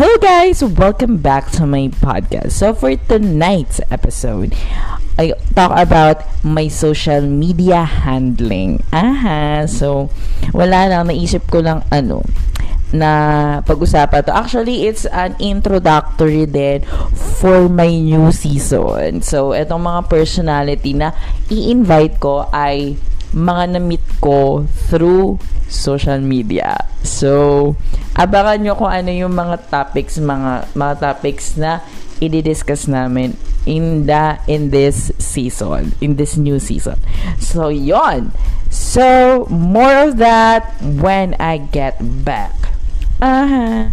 Hello guys, welcome back to my podcast. So for tonight's episode, I talk about my social media handling. Aha, so wala lang naisip ko lang ano na pag-usapan to. Actually, it's an introductory din for my new season. So, itong mga personality na i-invite ko ay mga na-meet ko through social media. So, abangan nyo kung ano yung mga topics, mga, mga topics na i-discuss namin in the in this season, in this new season. So, yon. So, more of that when I get back. Uh-huh.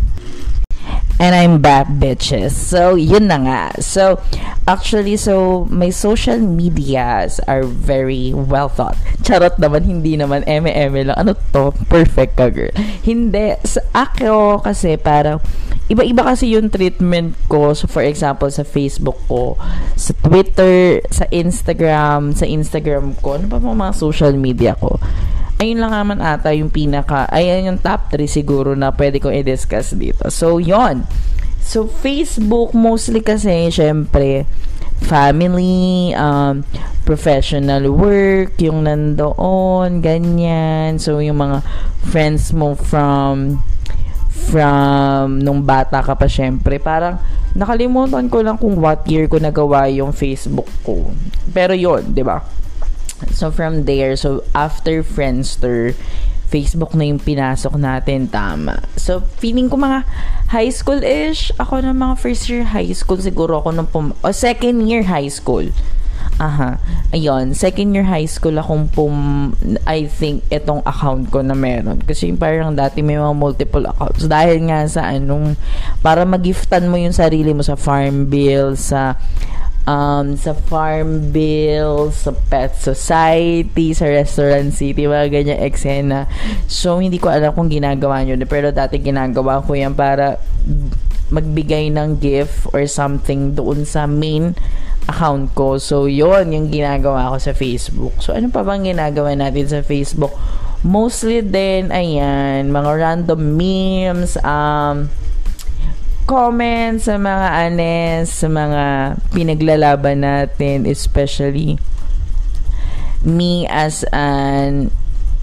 And I'm back, bitches. So, yun na nga. So, actually, so, my social medias are very well thought. Charot naman, hindi naman, eme-eme lang. Ano to? Perfect ka, girl. Hindi. Sa ako, kasi parang, iba-iba kasi yung treatment ko. So, for example, sa Facebook ko, sa Twitter, sa Instagram, sa Instagram ko, ano pa mga social media ko ayun lang naman ata yung pinaka, ayan yung top 3 siguro na pwede kong i-discuss dito. So, yon So, Facebook mostly kasi, syempre, family, um, professional work, yung nandoon, ganyan. So, yung mga friends mo from from nung bata ka pa syempre parang nakalimutan ko lang kung what year ko nagawa yung Facebook ko pero yon 'di ba So, from there, so, after Friendster, Facebook na yung pinasok natin, tama. So, feeling ko mga high school-ish. Ako na mga first year high school, siguro ako nung pum... O, second year high school. Aha. Ayun, second year high school akong pum... I think, itong account ko na meron. Kasi parang dati may mga multiple accounts. Dahil nga sa anong... Para magiftan mo yung sarili mo sa farm bill, sa um, sa farm bill, sa pet society, sa restaurant city, mga ganyan eksena. So, hindi ko alam kung ginagawa nyo. Pero dati ginagawa ko yan para magbigay ng gift or something doon sa main account ko. So, yon yung ginagawa ko sa Facebook. So, ano pa bang ginagawa natin sa Facebook? Mostly din, ayan, mga random memes, um, comments, sa mga anes, sa mga pinaglalaban natin, especially me as an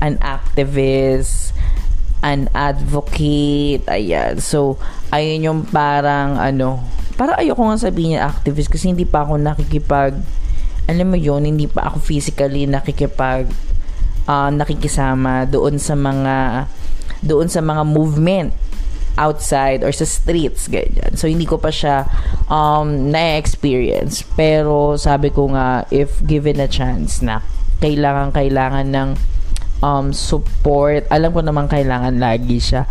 an activist, an advocate, ayan. So, ayun yung parang ano, para ayoko nga sabihin niya activist kasi hindi pa ako nakikipag alam mo yon hindi pa ako physically nakikipag uh, nakikisama doon sa mga doon sa mga movement outside or sa streets, ganyan. So, hindi ko pa siya um, na-experience. Pero, sabi ko nga, if given a chance na kailangan, kailangan ng um, support, alam ko naman kailangan lagi siya,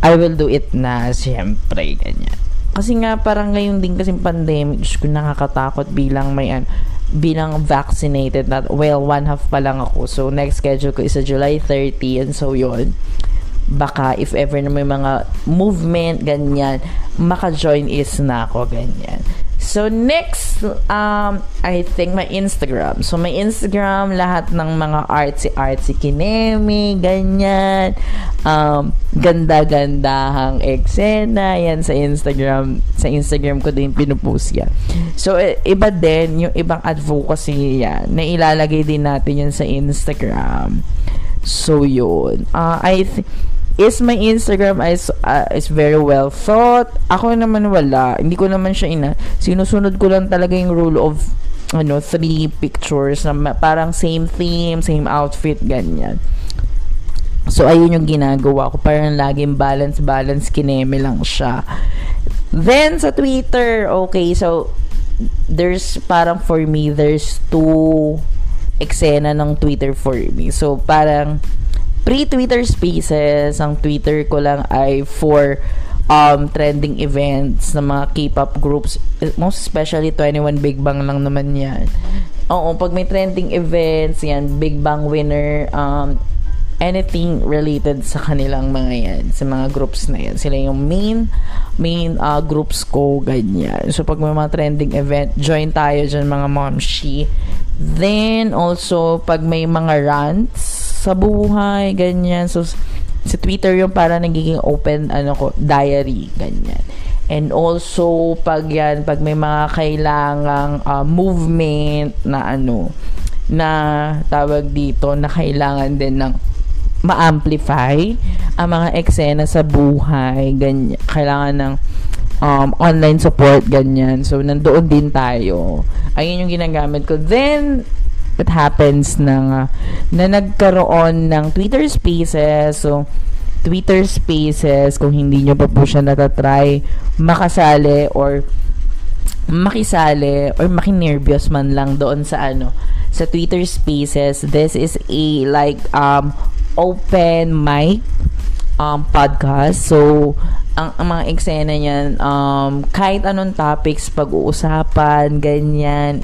I will do it na, siyempre, ganyan. Kasi nga, parang ngayon din kasi pandemic, Diyos ko nakakatakot bilang may an bilang vaccinated na, well, one half pa lang ako. So, next schedule ko is July 30 and so yon baka if ever na may mga movement, ganyan, maka-join is na ako, ganyan. So, next, um, I think my Instagram. So, my Instagram, lahat ng mga artsy-artsy kinemi, ganyan. Um, ganda-gandahang eksena, yan sa Instagram. Sa Instagram ko din pinupost yan. So, iba din, yung ibang advocacy yan, na ilalagay din natin yan sa Instagram. So, yun. Uh, I think, is my Instagram is uh, is very well thought. Ako naman wala. Hindi ko naman siya ina. Sinusunod ko lang talaga yung rule of ano, three pictures na parang same theme, same outfit, ganyan. So, ayun yung ginagawa ko. Parang laging balance-balance, kineme lang siya. Then, sa Twitter, okay, so, there's parang for me, there's two eksena ng Twitter for me. So, parang, pre-Twitter Spaces, ang Twitter ko lang ay for um, trending events ng mga K-pop groups. Most especially 21 Big Bang lang naman yan. Oo, pag may trending events, yan, Big Bang winner, um, anything related sa kanilang mga yan, sa mga groups na yan. Sila yung main, main uh, groups ko, ganyan. So, pag may mga trending event, join tayo dyan mga momshi. Then, also, pag may mga rants, sa buhay, ganyan. So, sa Twitter yung para nagiging open, ano ko, diary, ganyan. And also, pag yan, pag may mga kailangang uh, movement na ano, na tawag dito, na kailangan din ng ma-amplify ang mga eksena sa buhay, ganyan, kailangan ng um, online support, ganyan. So, nandoon din tayo. Ayun yung ginagamit ko. Then, it happens na, na nagkaroon ng Twitter Spaces. So, Twitter Spaces kung hindi nyo pa po siya natatry makasali or makisali or makinervyos man lang doon sa ano sa Twitter Spaces this is a like um open mic um podcast so ang, ang mga eksena niyan um kahit anong topics pag-uusapan ganyan.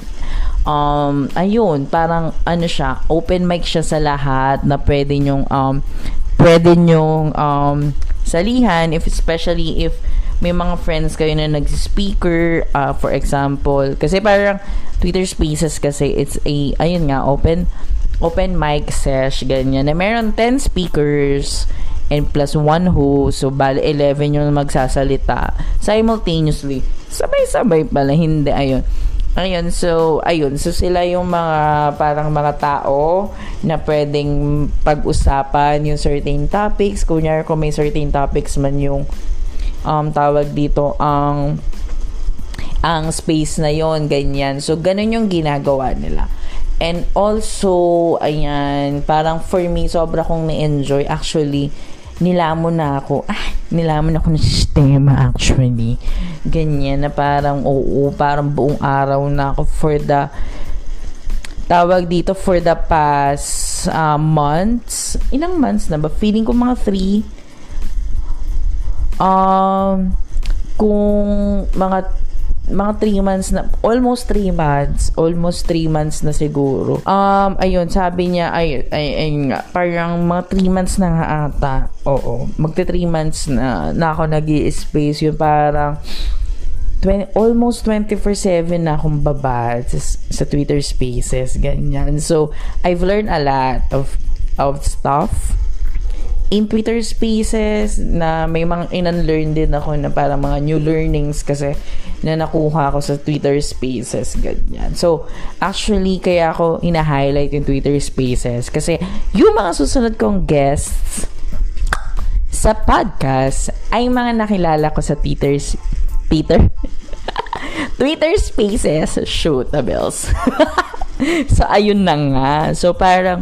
Um ayun parang ano siya open mic siya sa lahat na pwede nyong um pwede nyong um, salihan. If especially if may mga friends kayo na nag-speaker uh, for example. Kasi parang Twitter Spaces kasi it's a ayun nga open open mic sesh ganyan. Na meron 10 speakers and plus one host so bali 11 yung magsasalita simultaneously sabay-sabay pala hindi ayun Ayun, so, ayun. So, sila yung mga, parang mga tao na pwedeng pag-usapan yung certain topics. Kunyari, kung may certain topics man yung um, tawag dito, ang ang space na yon ganyan. So, ganun yung ginagawa nila. And also, ayan, parang for me, sobra kong na-enjoy. Actually, nilamon na ako. Ah, nilamon ako ng sistema actually. Ganyan na parang, oo, parang buong araw na ako for the tawag dito for the past uh, months. Ilang months na ba? Feeling ko mga three. Um, kung mga mga 3 months na, almost 3 months, almost 3 months na siguro. Um, ayun, sabi niya, ay, ay, ay nga, parang mga 3 months na nga ata. Oo, magte 3 months na, na ako nag space yun parang 20, almost 24-7 na akong baba sa, sa Twitter spaces, ganyan. So, I've learned a lot of of stuff in Twitter Spaces na may mga in-unlearn din ako na para mga new learnings kasi na nakuha ko sa Twitter Spaces ganyan. So, actually kaya ako ina-highlight yung Twitter Spaces kasi yung mga susunod kong guests sa podcast ay mga nakilala ko sa Twitter Twitter Twitter Spaces shoot the bells. so ayun na nga. So parang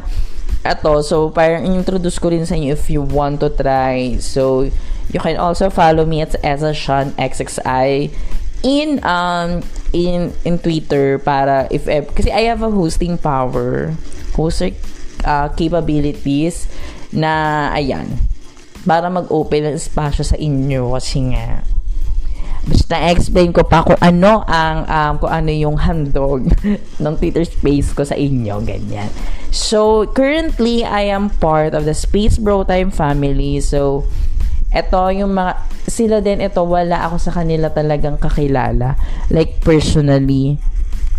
Ato, so parang introduce ko rin sa inyo if you want to try. So, you can also follow me at Eza Sean XXI in um in in Twitter para if kasi I have a hosting power, hoster uh, capabilities na ayan para mag-open ng espasyo sa inyo kasi nga Basta explain ko pa kung ano ang um, kung ano yung handog ng Twitter space ko sa inyo, ganyan. So, currently I am part of the Space Bro Time family. So, eto yung mga sila din ito wala ako sa kanila talagang kakilala like personally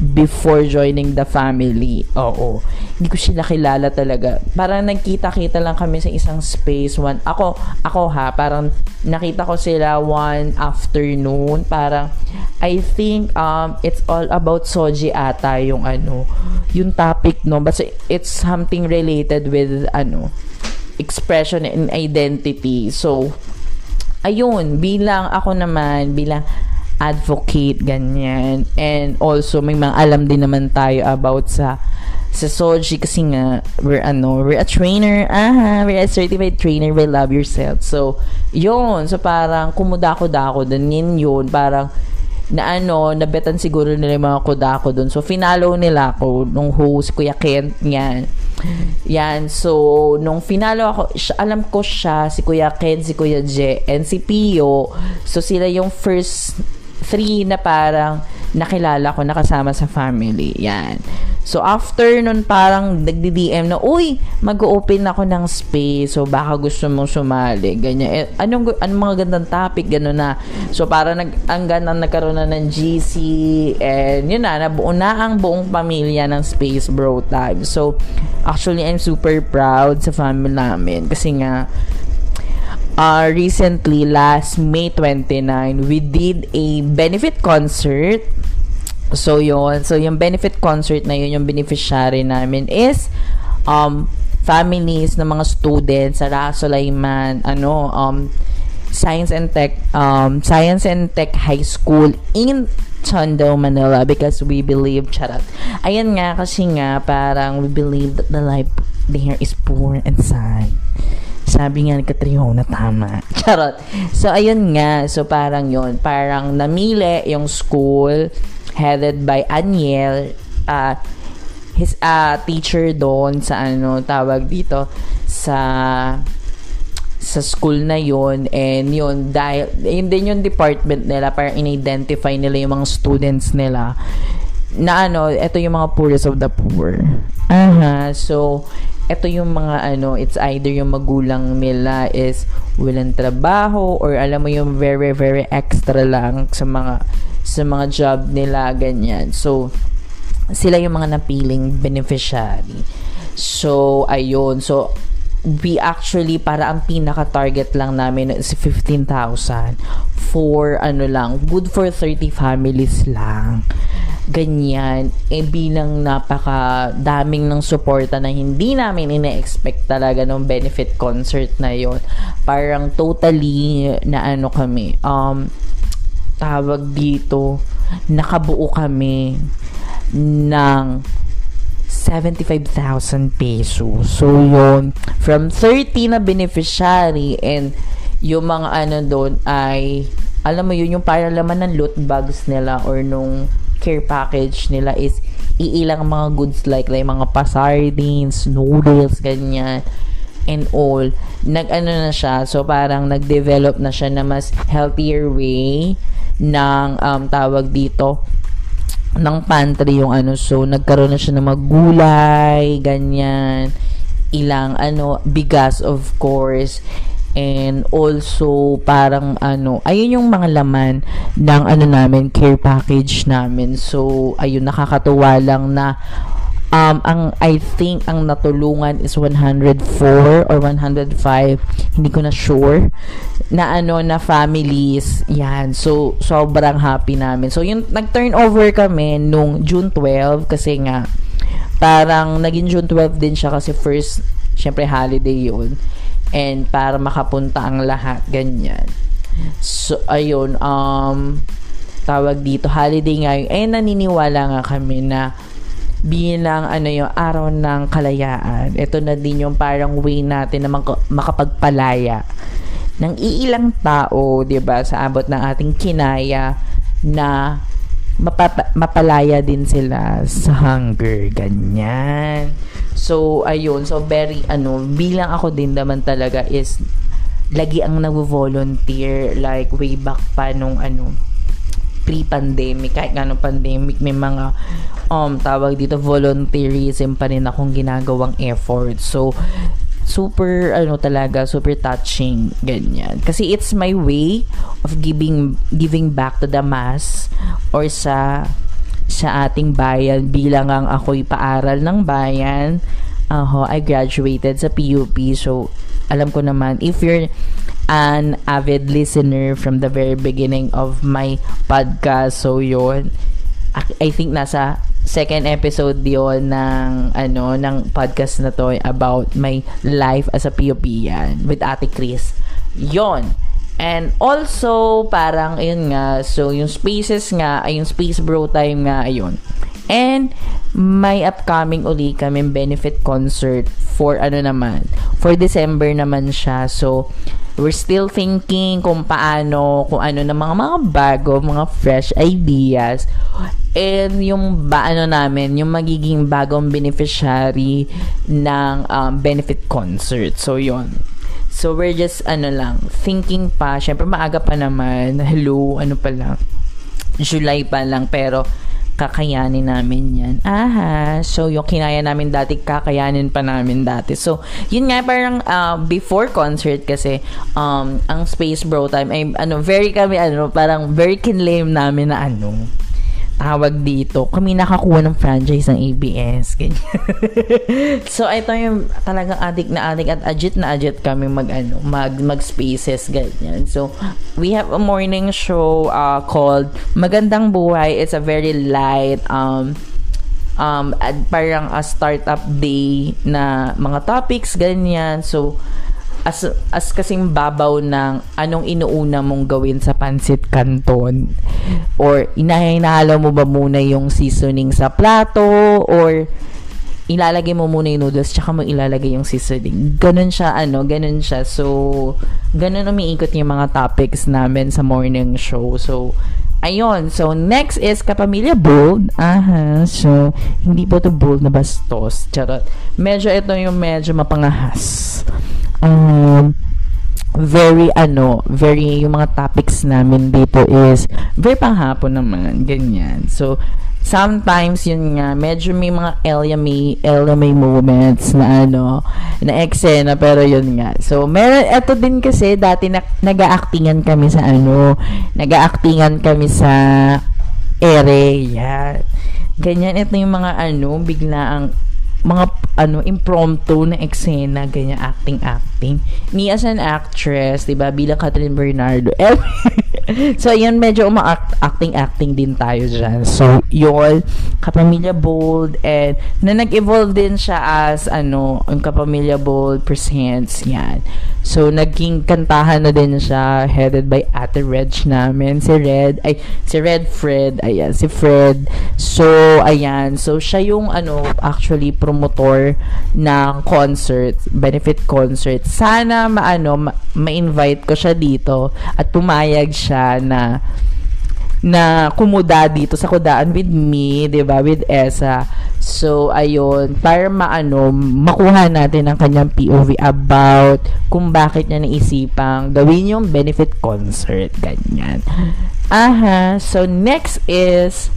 before joining the family. Oo. Hindi ko sila kilala talaga. Parang nagkita-kita lang kami sa isang space. One, ako, ako ha, parang nakita ko sila one afternoon. Parang, I think, um, it's all about Soji ata yung ano, yung topic, no? But it's something related with, ano, expression and identity. So, ayun, bilang ako naman, bilang advocate, ganyan. And also, may mga alam din naman tayo about sa sa Soji kasi nga we're ano we're a trainer aha we're a certified trainer we love yourself so yun so parang kumudako-dako din yun yun parang na ano, nabetan siguro nila yung mga kodako doon. So, finalo nila ako nung host, Kuya Kent, yan. Yan, so, nung finalo ako, siya, alam ko siya, si Kuya Kent, si Kuya Je, and si Pio. So, sila yung first three na parang nakilala ko nakasama sa family. Yan. So, after nun parang nagdi-DM na, uy, mag-open ako ng space. So, baka gusto mong sumali. Ganyan. Eh, anong, anong mga gandang topic? Gano'n na. So, parang nag, ang gandang nagkaroon na ng GC. And, yun na, nabuo na ang buong pamilya ng Space Bro Time. So, actually, I'm super proud sa family namin. Kasi nga, uh, recently, last May 29, we did a benefit concert. So, yun. So, yung benefit concert na yun, yung beneficiary namin is um, families ng mga students sa Ra Sulaiman, ano, um, Science and Tech, um, Science and Tech High School in Tondo, Manila because we believe, charot. Ayan nga, kasi nga, parang we believe that the life there is poor and sad. Sabi nga ni Katriho na tama. Charot. So, ayun nga. So, parang yon Parang namili yung school headed by Aniel. Uh, his uh, teacher doon sa ano, tawag dito, sa sa school na yon and yun dahil yun din yung department nila para in-identify nila yung mga students nila na ano ito yung mga poorest of the poor aha so ito yung mga ano, it's either yung magulang nila is walang trabaho or alam mo yung very very extra lang sa mga sa mga job nila ganyan. So sila yung mga napiling beneficiary. So ayun. So we actually para ang pinaka target lang namin is 15,000 for ano lang good for 30 families lang ganyan, eh bilang napaka daming ng suporta na hindi namin ina-expect talaga ng benefit concert na yon Parang totally na ano kami, um, tawag dito, nakabuo kami ng 75,000 pesos. So, yun, from 30 na beneficiary and yung mga ano doon ay, alam mo yun, yung parang laman ng loot bags nila or nung care package nila is iilang mga goods like, like mga pasardines, noodles, ganyan and all. Nag-ano na siya, so parang nag-develop na siya na mas healthier way ng um, tawag dito ng pantry yung ano so nagkaroon na siya ng magulay ganyan ilang ano bigas of course and also parang ano ayun yung mga laman ng ano namin care package namin. So ayun nakakatuwa lang na um ang I think ang natulungan is 104 or 105 hindi ko na sure na ano na families. Yan. So sobrang happy namin. So yung nag turnover kami nung June 12 kasi nga parang naging June 12 din siya kasi first syempre holiday yun and para makapunta ang lahat ganyan. So ayun um tawag dito holiday ngayon eh naniniwala nga kami na bilang ano yung araw ng kalayaan ito na din yung parang way natin na makapagpalaya ng iilang tao 'di ba sa abot ng ating kinaya na mapapa- mapalaya din sila sa hunger ganyan So, ayun. So, very, ano, bilang ako din naman talaga is, lagi ang nag-volunteer, like, way back pa nung, ano, pre-pandemic, kahit nga nung pandemic, may mga, um, tawag dito, volunteerism pa rin akong ginagawang effort. So, super, ano talaga, super touching, ganyan. Kasi it's my way of giving, giving back to the mass or sa sa ating bayan bilang ang ako'y paaral ng bayan. Uh, I graduated sa PUP so alam ko naman if you're an avid listener from the very beginning of my podcast so yon I think nasa second episode yon ng ano ng podcast na to about my life as a PUP yan with Ate Chris. Yon. And also, parang, ayun nga, so yung spaces nga, ay yung space bro time nga, ayun. And, may upcoming uli kami benefit concert for ano naman, for December naman siya. So, we're still thinking kung paano, kung ano na mga mga bago, mga fresh ideas. And yung ba ano namin, yung magiging bagong beneficiary ng um, benefit concert. So, yon So, we're just, ano lang, thinking pa. Siyempre, maaga pa naman. Hello, ano pa lang. July pa lang. Pero, kakayanin namin yan. Aha. So, yung kinaya namin dati, kakayanin pa namin dati. So, yun nga, parang uh, before concert kasi, um, ang Space Bro Time, ay, ano, very kami, ano, parang very kinlame namin na ano, tawag dito, kami nakakuha ng franchise ng ABS. so, ito yung talagang addict na addict at agit na agit kami mag, ano, mag, mag spaces, ganyan. So, we have a morning show uh, called Magandang Buhay. It's a very light, um, um, parang a startup day na mga topics, ganyan. So, as as kasing babaw ng anong inuuna mong gawin sa pansit canton or inahinahalo mo ba muna yung seasoning sa plato or ilalagay mo muna yung noodles tsaka mo ilalagay yung seasoning. Ganun siya, ano, ganun siya. So, ganun umiikot yung mga topics namin sa morning show. So, ayun. So, next is Kapamilya Bold. Aha. So, hindi po to bold na bastos. Charot. Medyo ito yung medyo mapangahas um, very ano, very yung mga topics namin dito is very panghapon naman, ganyan. So, sometimes yun nga, medyo may mga LMA, LMA moments na ano, na eksena, pero yun nga. So, meron, eto din kasi, dati na, nag-aactingan kami sa ano, nag-aactingan kami sa ere, yan. Ganyan, ito yung mga ano, bigla ang mga ano impromptu na eksena ganyan acting acting. Me as an actress 'di ba bilang Catherine Bernardo so ayun medyo uma-act acting acting din tayo diyan so yun kapamilya bold and na nag-evolve din siya as ano ang kapamilya bold presents yan. So naging kantahan na din siya headed by Ate Reg namin. Si Red ay si Red Fred ayan si Fred. So ayan so siya yung ano actually pro promotor ng concert, benefit concert. Sana maano ma-invite ko siya dito at pumayag siya na na kumuda dito sa kudaan with me, 'di ba? With Esa. So ayun, para maano makuha natin ang kanyang POV about kung bakit niya naisipang gawin yung benefit concert ganyan. Aha, so next is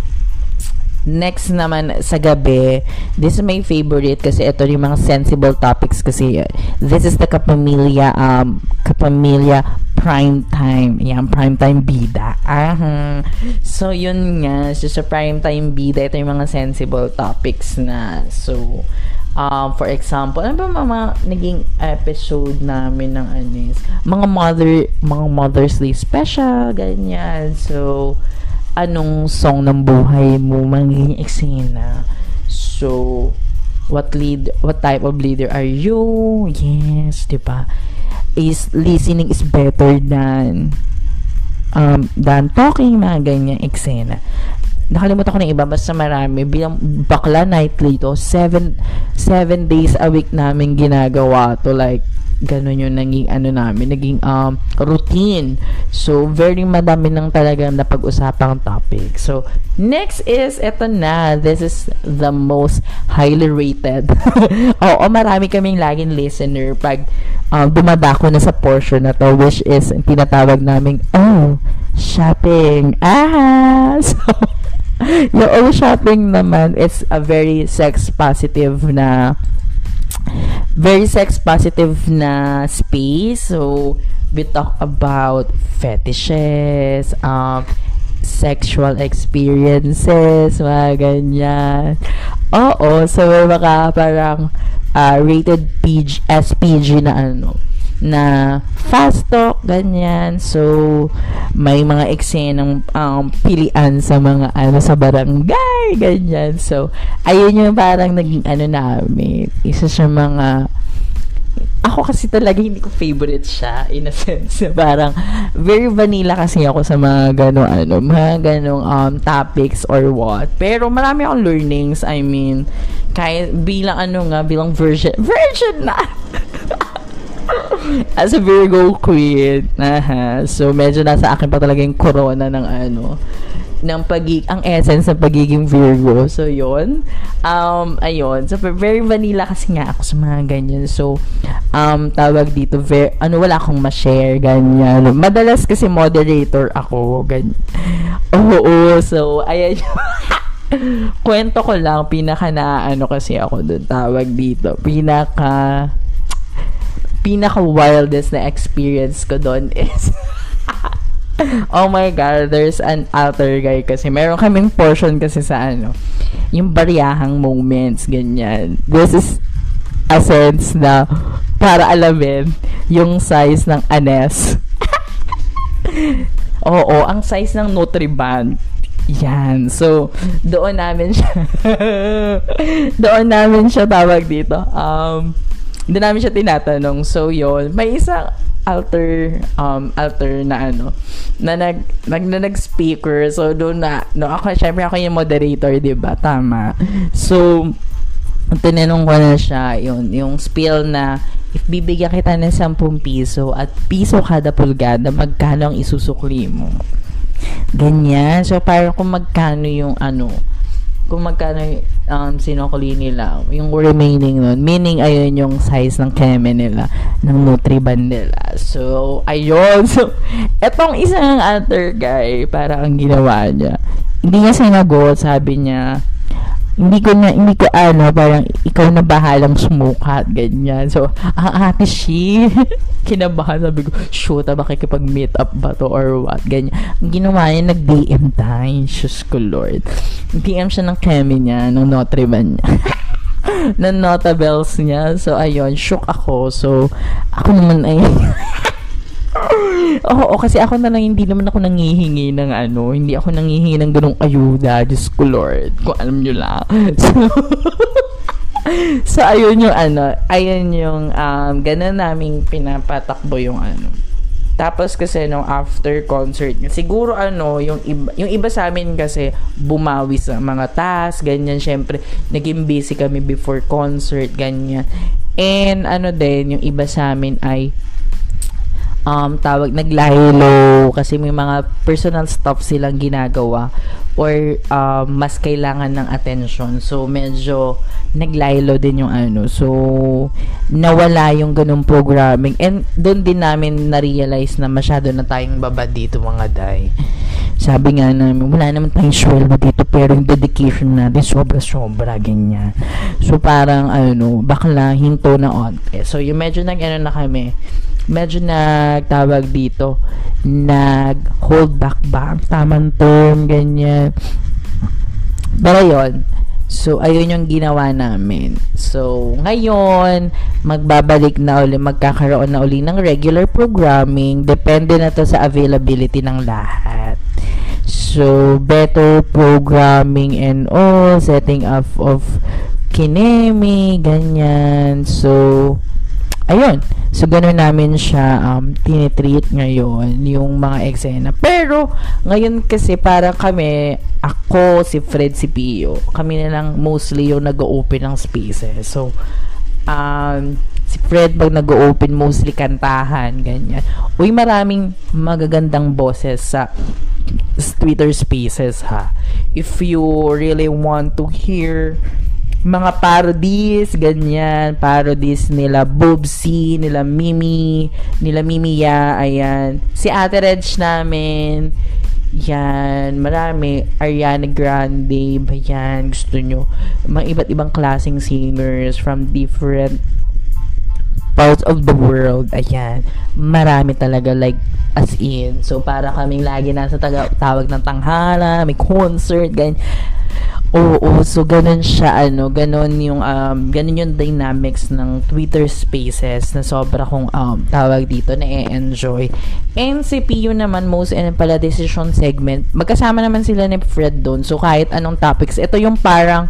Next naman sa gabi, this is my favorite kasi ito yung mga sensible topics kasi this is the Kapamilya um Kapamilya prime time. Yan, prime time bida. Aha. So, yun nga. So, sa prime time bida, ito yung mga sensible topics na. So, um, for example, ano ba mga naging episode namin ng anis? Mga mother, mga Mother's Day special, ganyan. So, anong song ng buhay mo magiging eksena. So, what lead what type of leader are you? Yes, 'di ba? Is listening is better than um than talking mga ganyan eksena. Nakalimutan ko na iba basta marami bilang bakla nightly to 7 7 days a week namin ginagawa to like ganun yung naging ano namin, naging um, routine. So, very madami nang talagang napag-usapang topic. So, next is, eto na, this is the most highly rated. Oo, marami kaming laging listener pag um, dumadako na sa portion na to, which is, tinatawag namin, oh, shopping. Ah! So, yung oh, shopping naman, it's a very sex positive na very sex positive na space. So, we talk about fetishes, um, sexual experiences, mga ganyan. Oo, so may parang uh, rated PG, SPG na ano, na fast talk, ganyan. So, may mga eksenang um, pilian sa mga ano sa barangay, ganyan. So, ayun yung parang naging ano namin. Isa sa mga ako kasi talaga hindi ko favorite siya in a sense. Parang very vanilla kasi ako sa mga ganong ano, mga ganong um, topics or what. Pero marami akong learnings. I mean, kahit bilang ano nga, bilang virgin, virgin na! As a Virgo queen. Aha. So, medyo nasa akin pa talaga yung corona ng ano ng pagig ang essence ng pagiging Virgo. So, yon Um, ayun. So, very vanilla kasi nga ako sa mga ganyan. So, um, tawag dito, very, ano, wala akong ma-share, ganyan. Madalas kasi moderator ako, ganyan. Oo, so, ayan kwento ko lang, pinaka na, ano kasi ako doon, tawag dito, pinaka, pinaka wildest na experience ko doon is oh my God, there's an alter guy kasi. Meron kaming portion kasi sa ano, yung bariyahang moments, ganyan. This is a sense na para alamin yung size ng anes. Oo, ang size ng Nutriband. Yan. So, doon namin siya doon namin siya tawag dito. Um, doon namin siya tinatanong. So, yon May isang alter um alter na ano na nag nag na nag-speaker. So doon na no ako syempre ako yung moderator 'di ba? Tama. So tinanong ko na siya yun yung spiel na if bibigyan kita ng 10 piso at piso kada pulgada magkano ang isusukli mo? Ganyan. So parang kung magkano yung ano kung magkano um, sinukli nila, yung remaining nun, meaning ayun yung size ng keme nila, ng Nutriban nila. So, ayun. So, etong isang other guy, para ang ginawa niya, hindi niya sinagot, sabi niya, hindi ko na, hindi ko ano, parang ikaw na bahalang sumukat, ganyan. So, ang ate she, kinabahan, sabi ko, shoot, makikipag-meet up ba to or what, ganyan. Ang ginawa niya, nag-DM tayo, Diyos ko Lord. DM siya ng Kemi niya, ng Notre Dame niya. ng notables niya. So, ayun, shook ako. So, ako naman ay Oo, kasi ako na lang, hindi naman ako nangihingi ng ano, hindi ako nangihingi ng ganong ayuda, Diyos ko Lord, kung alam nyo lang. So, so ayun yung ano, ayun yung, um, ganun naming pinapatakbo yung ano. Tapos kasi no after concert, siguro ano, yung iba, yung iba sa amin kasi bumawi sa mga task, ganyan syempre, naging busy kami before concert, ganyan. And ano din, yung iba sa amin ay um, tawag naglahilo kasi may mga personal stuff silang ginagawa or um, mas kailangan ng attention. So, medyo naglahilo din yung ano. So, nawala yung ganung programming. And doon din namin na-realize na masyado na tayong babad dito mga day. Sabi nga namin, wala naman tayong sweldo dito pero yung dedication natin sobra-sobra, ganyan. So, parang ano, bakla, hinto na onte. So, yung medyo nag-ano na kami, medyo nagtawag dito nag hold back ba ang tamang term ganyan pero yon So, ayun yung ginawa namin. So, ngayon, magbabalik na uli, magkakaroon na uli ng regular programming. Depende na to sa availability ng lahat. So, better programming and all, setting up of kinemi, ganyan. So, ayun. So, ganun namin siya um, tinitreat ngayon, yung mga eksena. Pero, ngayon kasi para kami, ako, si Fred, si Pio, kami na lang mostly yung nag-open ng spaces. So, um, si Fred pag nag-open mostly kantahan, ganyan. Uy, maraming magagandang boses sa Twitter spaces ha. If you really want to hear mga parodies, ganyan, parodies nila Bobsy, nila Mimi, nila Mimiya, ayan. Si Ate Reg namin, yan, marami. Ariana Grande, ba yan, gusto nyo. Mga iba't ibang klaseng singers from different parts of the world. Ayan. Marami talaga, like, as in. So, para kaming lagi nasa taga, tawag ng tanghala, may concert, ganyan. Oo, so ganun siya ano, ganun yung um ganun yung dynamics ng Twitter Spaces na sobra kong um tawag dito na enjoy And si Pio naman most and pala decision segment, magkasama naman sila ni Fred doon. So kahit anong topics, ito yung parang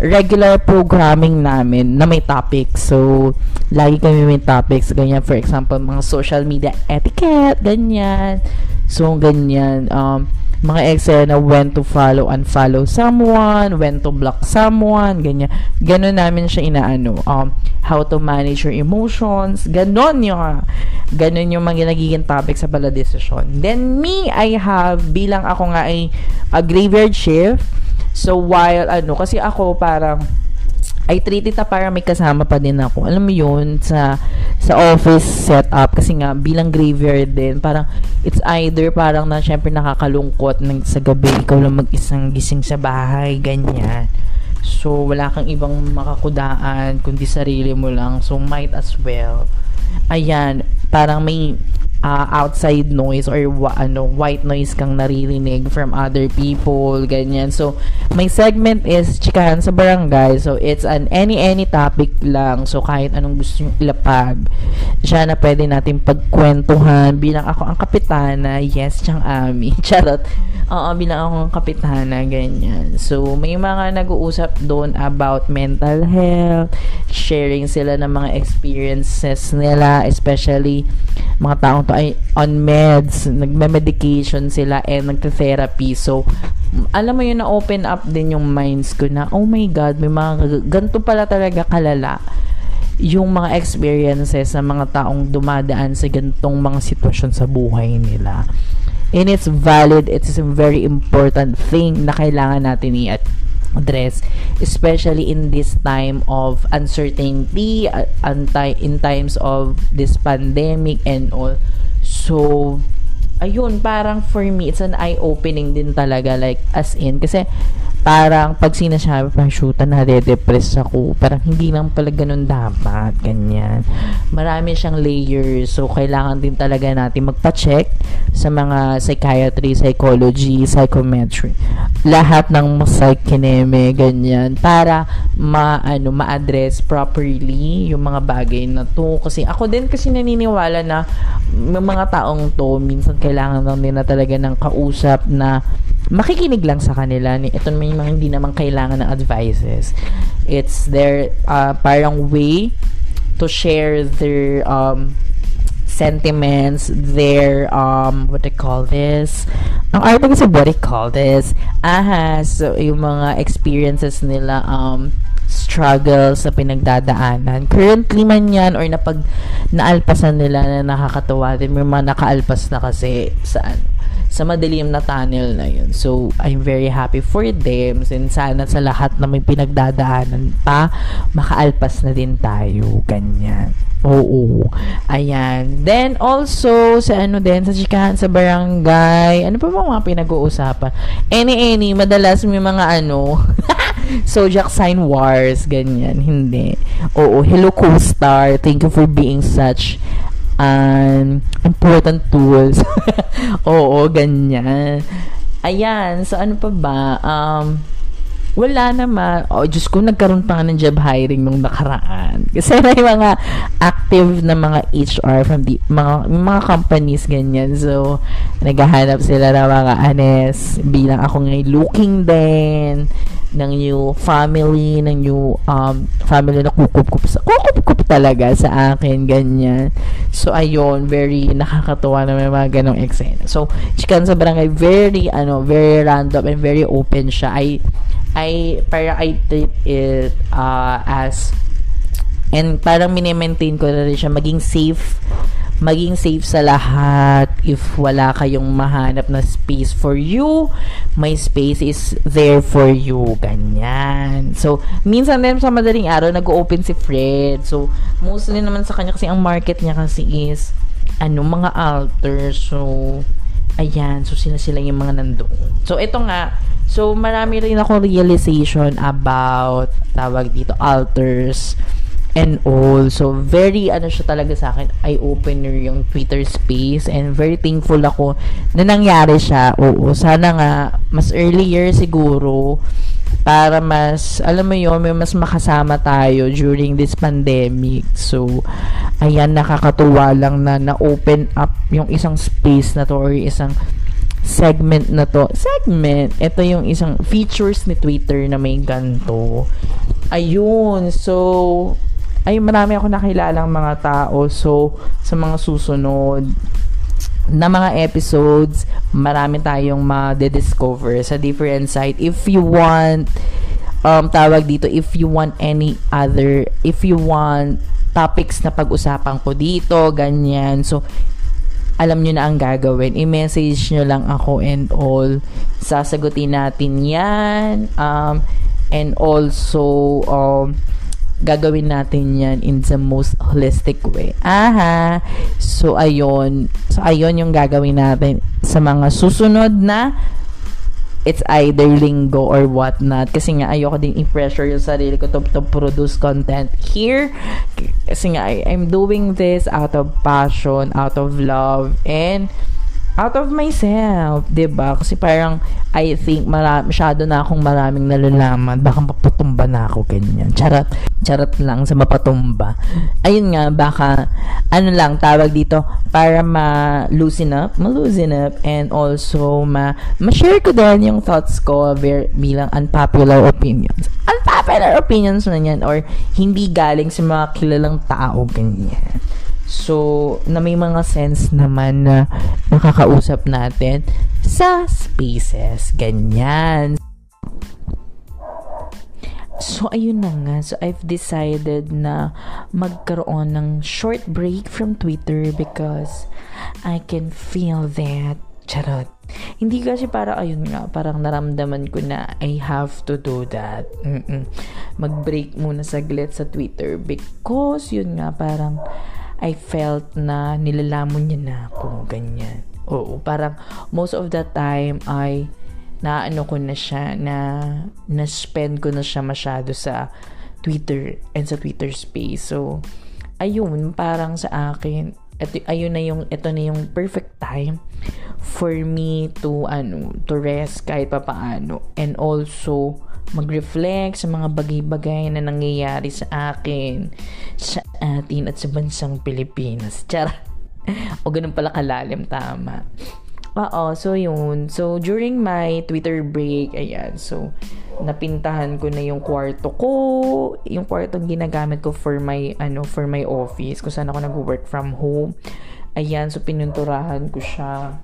regular programming namin na may topics. So lagi kami may topics ganyan for example mga social media etiquette, ganyan. So ganyan um mga eksena when to follow and follow someone, when to block someone, ganyan. Ganon namin siya inaano. Um, how to manage your emotions. Ganon yung, ganon yung mga nagiging topic sa pala decision. Then me, I have, bilang ako nga ay a graveyard shift. So while ano, kasi ako parang I treat it na para may kasama pa din ako. Alam mo yun, sa, sa office setup, kasi nga, bilang graveyard din, parang, it's either parang na, syempre nakakalungkot ng, sa gabi, ikaw lang mag-isang gising sa bahay, ganyan. So, wala kang ibang makakudaan, kundi sarili mo lang. So, might as well. Ayan, parang may uh, outside noise or wa- ano white noise kang naririnig from other people ganyan. So my segment is chikahan sa barangay. So it's an any any topic lang. So kahit anong gusto nyo ilapag siya na pwede natin pagkwentuhan bilang ako ang kapitana. Yes siyang ami. Charot. Oo, bilang ako ang kapitana, ganyan. So, may mga nag-uusap doon about mental health, sharing sila ng mga experiences nila, especially mga taong ay on meds, nagme-medication sila and nagte-therapy. So, alam mo yun na open up din yung minds ko na, oh my God, may mga ganito pala talaga kalala yung mga experiences ng mga taong dumadaan sa gantong mga sitwasyon sa buhay nila and it's valid it's a very important thing na kailangan natin i-address especially in this time of uncertainty uh, in times of this pandemic and all so ayun parang for me it's an eye opening din talaga like as in kasi parang pag sinasabi parang shoot na de-depress ako. Parang hindi lang pala ganun dapat ganyan. Marami siyang layers so kailangan din talaga natin magpa-check sa mga psychiatry psychology psychometry. Lahat ng psychineme ganyan para ma ano ma-address properly yung mga bagay na to. Kasi ako din kasi naniniwala na mga taong to minsan kailangan lang nila talaga ng kausap na makikinig lang sa kanila. Ito may mga hindi naman kailangan ng advices. It's their uh, parang way to share their um, sentiments, their um what they call this. Ang arte kasi what they call this. Aha, so yung mga experiences nila um struggles sa pinagdadaanan. Currently man yan or napag naalpasan nila na nakakatawa din. May mga nakaalpas na kasi sa ano sa madilim na tunnel na yun. So, I'm very happy for them and sana sa lahat na may pinagdadaanan pa, makaalpas na din tayo. Ganyan. Oo. Ayan. Then, also, sa ano din, sa chikahan sa barangay, ano pa mga pinag-uusapan? Any-any, madalas may mga ano, Zodiac sign wars, ganyan. Hindi. Oo, hello co-star. Thank you for being such an important tools. Oo, ganyan. Ayan, so ano pa ba? Um, wala naman. Oh, Diyos ko, nagkaroon pa nga ng job hiring nung nakaraan. Kasi may mga active na mga HR from the, mga, mga companies, ganyan. So, naghahanap sila ng mga anes. Bilang ako ngayon looking din ng new family, ng new um, family na kukup-kup sa, kukup-kup talaga sa akin, ganyan. So, ayun, very nakakatuwa na may mga ganong eksena. So, chikan sa barangay, very, ano, very random and very open siya. I, I, para I treat it uh, as, and parang mini-maintain ko na rin siya, maging safe maging safe sa lahat. If wala kayong mahanap na space for you, my space is there for you. Ganyan. So, minsan din sa madaling araw, nag-open si Fred. So, mostly naman sa kanya kasi ang market niya kasi is ano, mga altars. So, ayan. So, sila sila yung mga nandoon. So, ito nga. So, marami rin ako realization about, tawag dito, altars and all. So, very, ano siya talaga sa akin, eye-opener yung Twitter space and very thankful ako na nangyari siya. Oo, sana nga, mas earlier siguro, para mas, alam mo yun, may mas makasama tayo during this pandemic. So, ayan, nakakatuwa lang na na-open up yung isang space na to or isang segment na to. Segment, ito yung isang features ni Twitter na may ganto. Ayun, so, ay marami ako nakilalang mga tao. So, sa mga susunod na mga episodes, marami tayong ma-discover sa different site. If you want, um, tawag dito, if you want any other, if you want topics na pag-usapan ko dito, ganyan. So, alam nyo na ang gagawin. I-message nyo lang ako and all. Sasagutin natin yan. Um, and also, um, gagawin natin yan in the most holistic way. Aha! So, ayun. So, ayun yung gagawin natin sa mga susunod na it's either linggo or whatnot. Kasi nga, ayoko din i-pressure yung sarili ko to, to produce content here. Kasi nga, I, I'm doing this out of passion, out of love, and out of myself, 'di ba? Kasi parang I think marami masyado na akong maraming nalalaman, baka mapatumba na ako ganyan. Charot, charot lang sa mapatumba. Ayun nga, baka ano lang tawag dito para ma-loosen up, ma-loosen up and also ma ma-share ko din yung thoughts ko ver- bilang unpopular opinions. Unpopular opinions na yan or hindi galing sa mga kilalang tao ganyan. So, na may mga sense naman na nakakausap natin sa spaces. Ganyan. So, ayun na nga. So, I've decided na magkaroon ng short break from Twitter because I can feel that. Charot. Hindi kasi para, ayun nga, parang naramdaman ko na I have to do that. Mm-mm. Mag-break muna saglit sa Twitter because, yun nga, parang I felt na nilalamon niya na ako, ganyan. Oo, parang most of the time ay naano ko na siya, na na-spend ko na siya masyado sa Twitter and sa Twitter space. So, ayun, parang sa akin, ito, ayun na yung, ito na yung perfect time for me to, ano, to rest kahit pa paano. And also, mag-reflect sa mga bagay-bagay na nangyayari sa akin, sa atin at sa bansang Pilipinas. Chara. o ganun pala kalalim, tama. Oo, so yun. So, during my Twitter break, ayan, so, napintahan ko na yung kwarto ko, yung kwarto ginagamit ko for my, ano, for my office, kung saan ako nag-work from home. Ayan, so, pinunturahan ko siya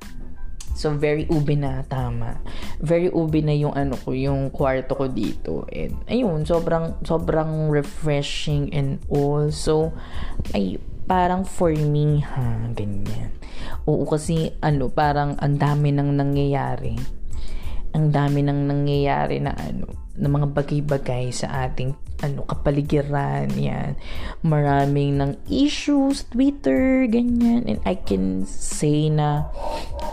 So, very ube na, tama. Very ube na yung ano ko, yung kwarto ko dito. And, ayun, sobrang, sobrang refreshing and all. So, ay, parang for me, ha, ganyan. Oo, kasi, ano, parang ang dami nang nangyayari. Ang dami nang nangyayari na, ano, na mga bagay-bagay sa ating ano, kapaligiran, yan. Maraming ng issues, Twitter, ganyan. And I can say na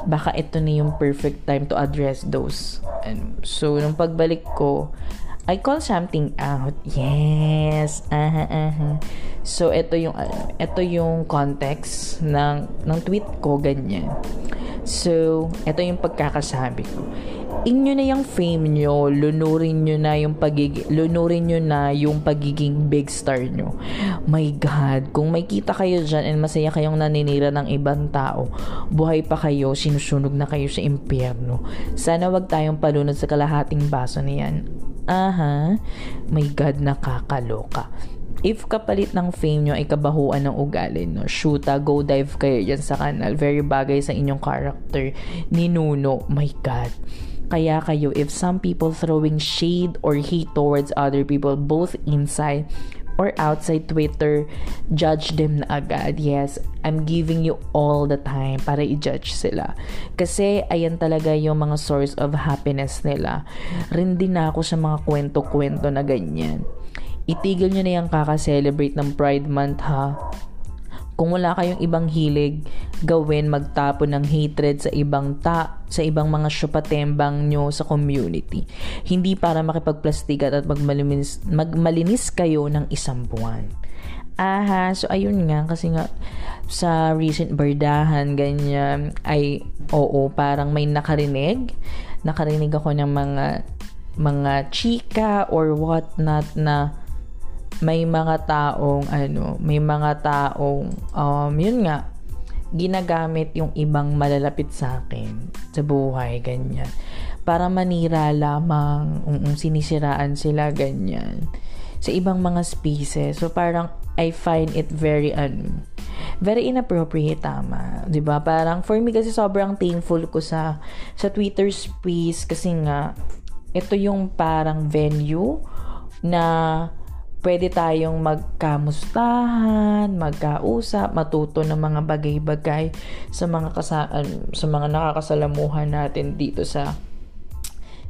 baka ito na yung perfect time to address those. And so, nung pagbalik ko, I call something out. Yes. Aha, aha. So, ito yung, ito yung context ng, ng tweet ko, ganyan. So, ito yung pagkakasabi ko inyo na yung fame nyo, lunurin nyo na yung pagiging, lunurin nyo na yung pagiging big star nyo. My God, kung may kita kayo dyan and masaya kayong naninira ng ibang tao, buhay pa kayo, sinusunog na kayo sa impyerno. Sana wag tayong palunod sa kalahating baso niyan. Aha, my God, nakakaloka. If kapalit ng fame nyo ay kabahuan ng ugali, no? Shoota, go dive kayo dyan sa kanal. Very bagay sa inyong character ni Nuno. My God kaya kayo if some people throwing shade or hate towards other people both inside or outside Twitter, judge them na agad. Yes, I'm giving you all the time para i-judge sila. Kasi ayan talaga yung mga source of happiness nila. Rindi na ako sa mga kwento-kwento na ganyan. Itigil nyo na yung kaka-celebrate ng Pride Month ha. Kung wala kayong ibang hilig, gawin magtapon ng hatred sa ibang ta sa ibang mga syupatembang nyo sa community. Hindi para makipagplastikat at magmalinis, magmalinis kayo ng isang buwan. Aha, so ayun nga kasi nga sa recent bardahan ganyan ay oo parang may nakarinig nakarinig ako ng mga mga chika or what not na may mga taong ano, may mga taong um yun nga ginagamit yung ibang malalapit sa akin sa buhay ganyan. Para manira lamang um, sinisiraan sila ganyan. Sa ibang mga spaces so parang I find it very ano very inappropriate tama 'di ba? Parang for me kasi sobrang thankful ko sa sa Twitter space kasi nga ito yung parang venue na pwede tayong magkamustahan, magkausap, matuto ng mga bagay-bagay sa mga kasa- sa mga nakakasalamuhan natin dito sa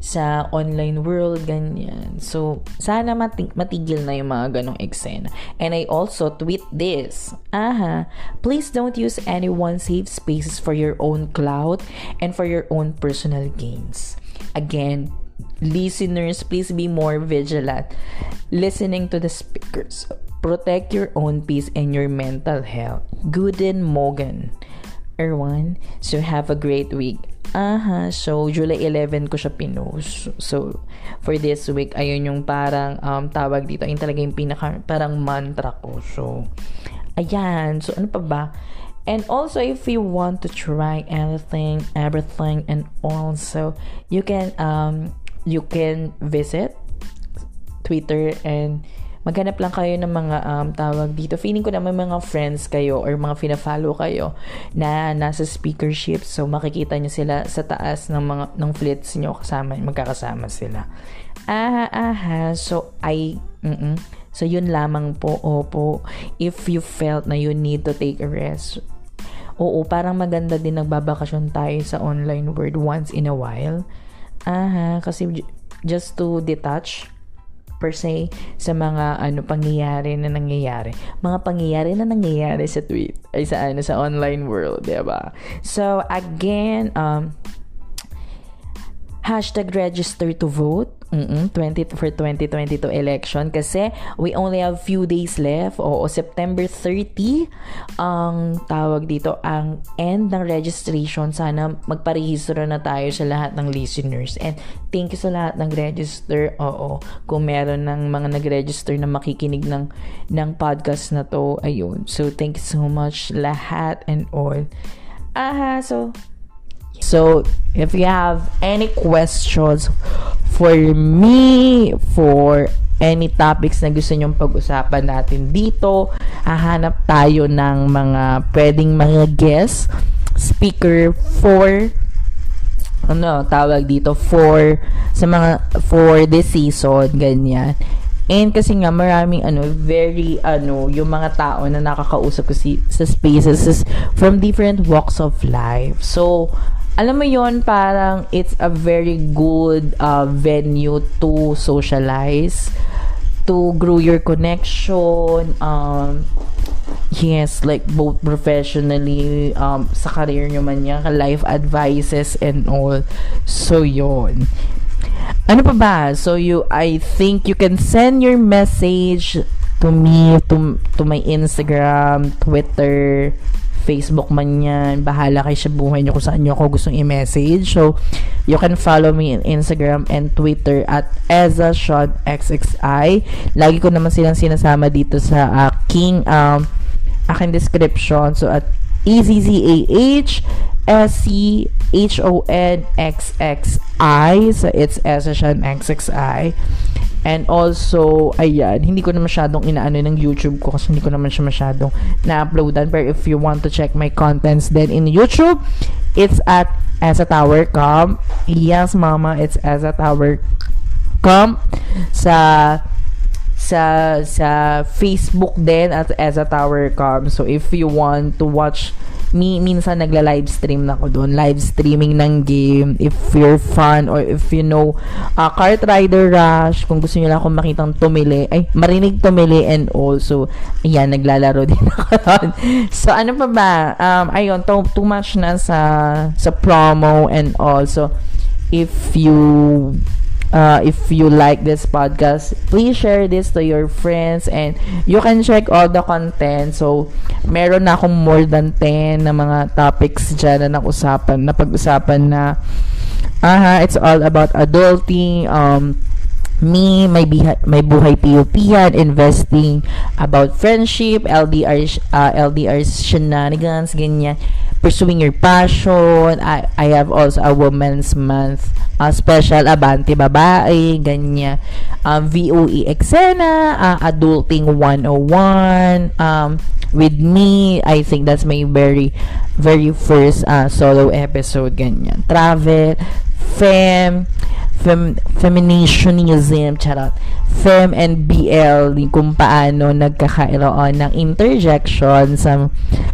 sa online world, ganyan. So, sana mati- matigil na yung mga ganong eksena. And I also tweet this. Aha, please don't use anyone's safe spaces for your own clout and for your own personal gains. again, listeners, please be more vigilant listening to the speakers. Protect your own peace and your mental health. Gooden Morgan. Erwan, so have a great week. Aha, so July 11 ko siya pinost. So, for this week, ayun yung parang um, tawag dito. Ayun talaga yung pinaka, parang mantra ko. So, ayan. So, ano pa ba? And also, if you want to try anything, everything, and also, you can, um, you can visit Twitter and maghanap lang kayo ng mga um, tawag dito. Feeling ko na may mga friends kayo or mga fina-follow kayo na nasa speakership. So, makikita nyo sila sa taas ng mga ng flits nyo kasama, magkakasama sila. Aha, aha. So, I, mm So, yun lamang po. Opo. If you felt na you need to take a rest, oo, parang maganda din nagbabakasyon tayo sa online world once in a while. Aha, kasi just to detach per se sa mga ano pangyayari na nangyayari. Mga pangyayari na nangyayari sa tweet ay sa ano sa online world, 'di ba? So again, um hashtag register to vote Mm-mm, 20 for 2022 election. Kasi we only have few days left. O September 30 ang tawag dito ang end ng registration. Sana magparehistro na tayo sa lahat ng listeners. And thank you sa lahat ng register. Oo kung meron ng mga nag-register na makikinig ng ng podcast na to ayun. So thank you so much lahat and all. Aha so So, if you have any questions for me, for any topics na gusto nyong pag-usapan natin dito, hahanap tayo ng mga pwedeng mga guest speaker for ano tawag dito for sa mga for this season ganyan And kasi nga maraming ano very ano yung mga tao na nakakausap ko si, sa spaces from different walks of life. So alam mo yon parang it's a very good uh, venue to socialize to grow your connection um yes like both professionally um sa career nyo man yan life advices and all. So yon ano pa ba? So you I think you can send your message to me to to my Instagram Twitter Facebook man yan, bahala kayo sa buhay nyo kung saan nyo ako gustong i-message. So, you can follow me in Instagram and Twitter at EzaSeanXXI. Lagi ko naman silang sinasama dito sa aking um, aking description. So, at E-Z-Z-A-H S-C-H-O-N-X-X-I So, it's EzaSeanXXI. And also, ayan, hindi ko na masyadong inaano ng YouTube ko kasi hindi ko naman siya masyadong na-uploadan. Pero if you want to check my contents then in YouTube, it's at as a tower com. Yes, mama, it's as a tower com sa sa sa Facebook din at as a tower com. So if you want to watch mi minsan nagla-live stream na ako doon. Live streaming ng game. If you're fun or if you know uh, Kart Rider Rush, kung gusto niyo lang akong makitang tumili, ay, marinig tumili and also, ayan, naglalaro din ako doon. So, ano pa ba? Um, ayun, to, too much na sa, sa promo and also, if you uh, if you like this podcast, please share this to your friends and you can check all the content. So, meron na akong more than 10 na mga topics dyan na nakusapan, na pag-usapan na aha, it's all about adulting, um, me, may, biha- may buhay PUP yan, investing, about friendship, LDR, uh, LDR shenanigans, ganyan, pursuing your passion. I, I have also a Women's Month uh, special, Abante Babae, ganyan. Um, VOE Exena, uh, Adulting 101, um, with me, I think that's my very, very first uh, solo episode, ganyan. Travel, fem, fem, feminationism, charot, fem and BL, kung paano nagkakairoon ng interjection sa,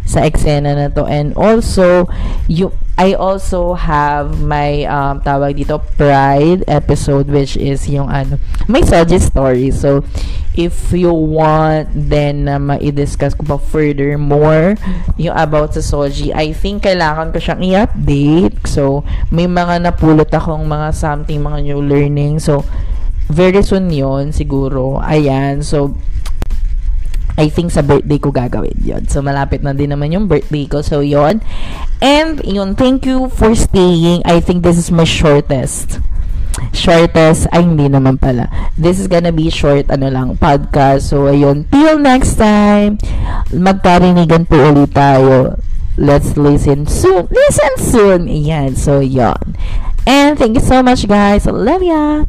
sa eksena na to. And also, yung, I also have my um, tawag dito Pride episode which is yung ano, may suggest story. So if you want then na uh, ma-discuss ko pa further more yung about sa Soji, I think kailangan ko siyang i-update. So may mga napulot akong mga something, mga new learning. So very soon yon siguro. Ayan. So I think sa birthday ko gagawin yon. So, malapit na din naman yung birthday ko. So, yon. And, yun, thank you for staying. I think this is my shortest shortest, ay hindi naman pala. This is gonna be short, ano lang, podcast. So, ayun. Till next time, magkarinigan po ulit tayo. Let's listen soon. Listen soon. Ayan. So, yon. And thank you so much, guys. Love ya.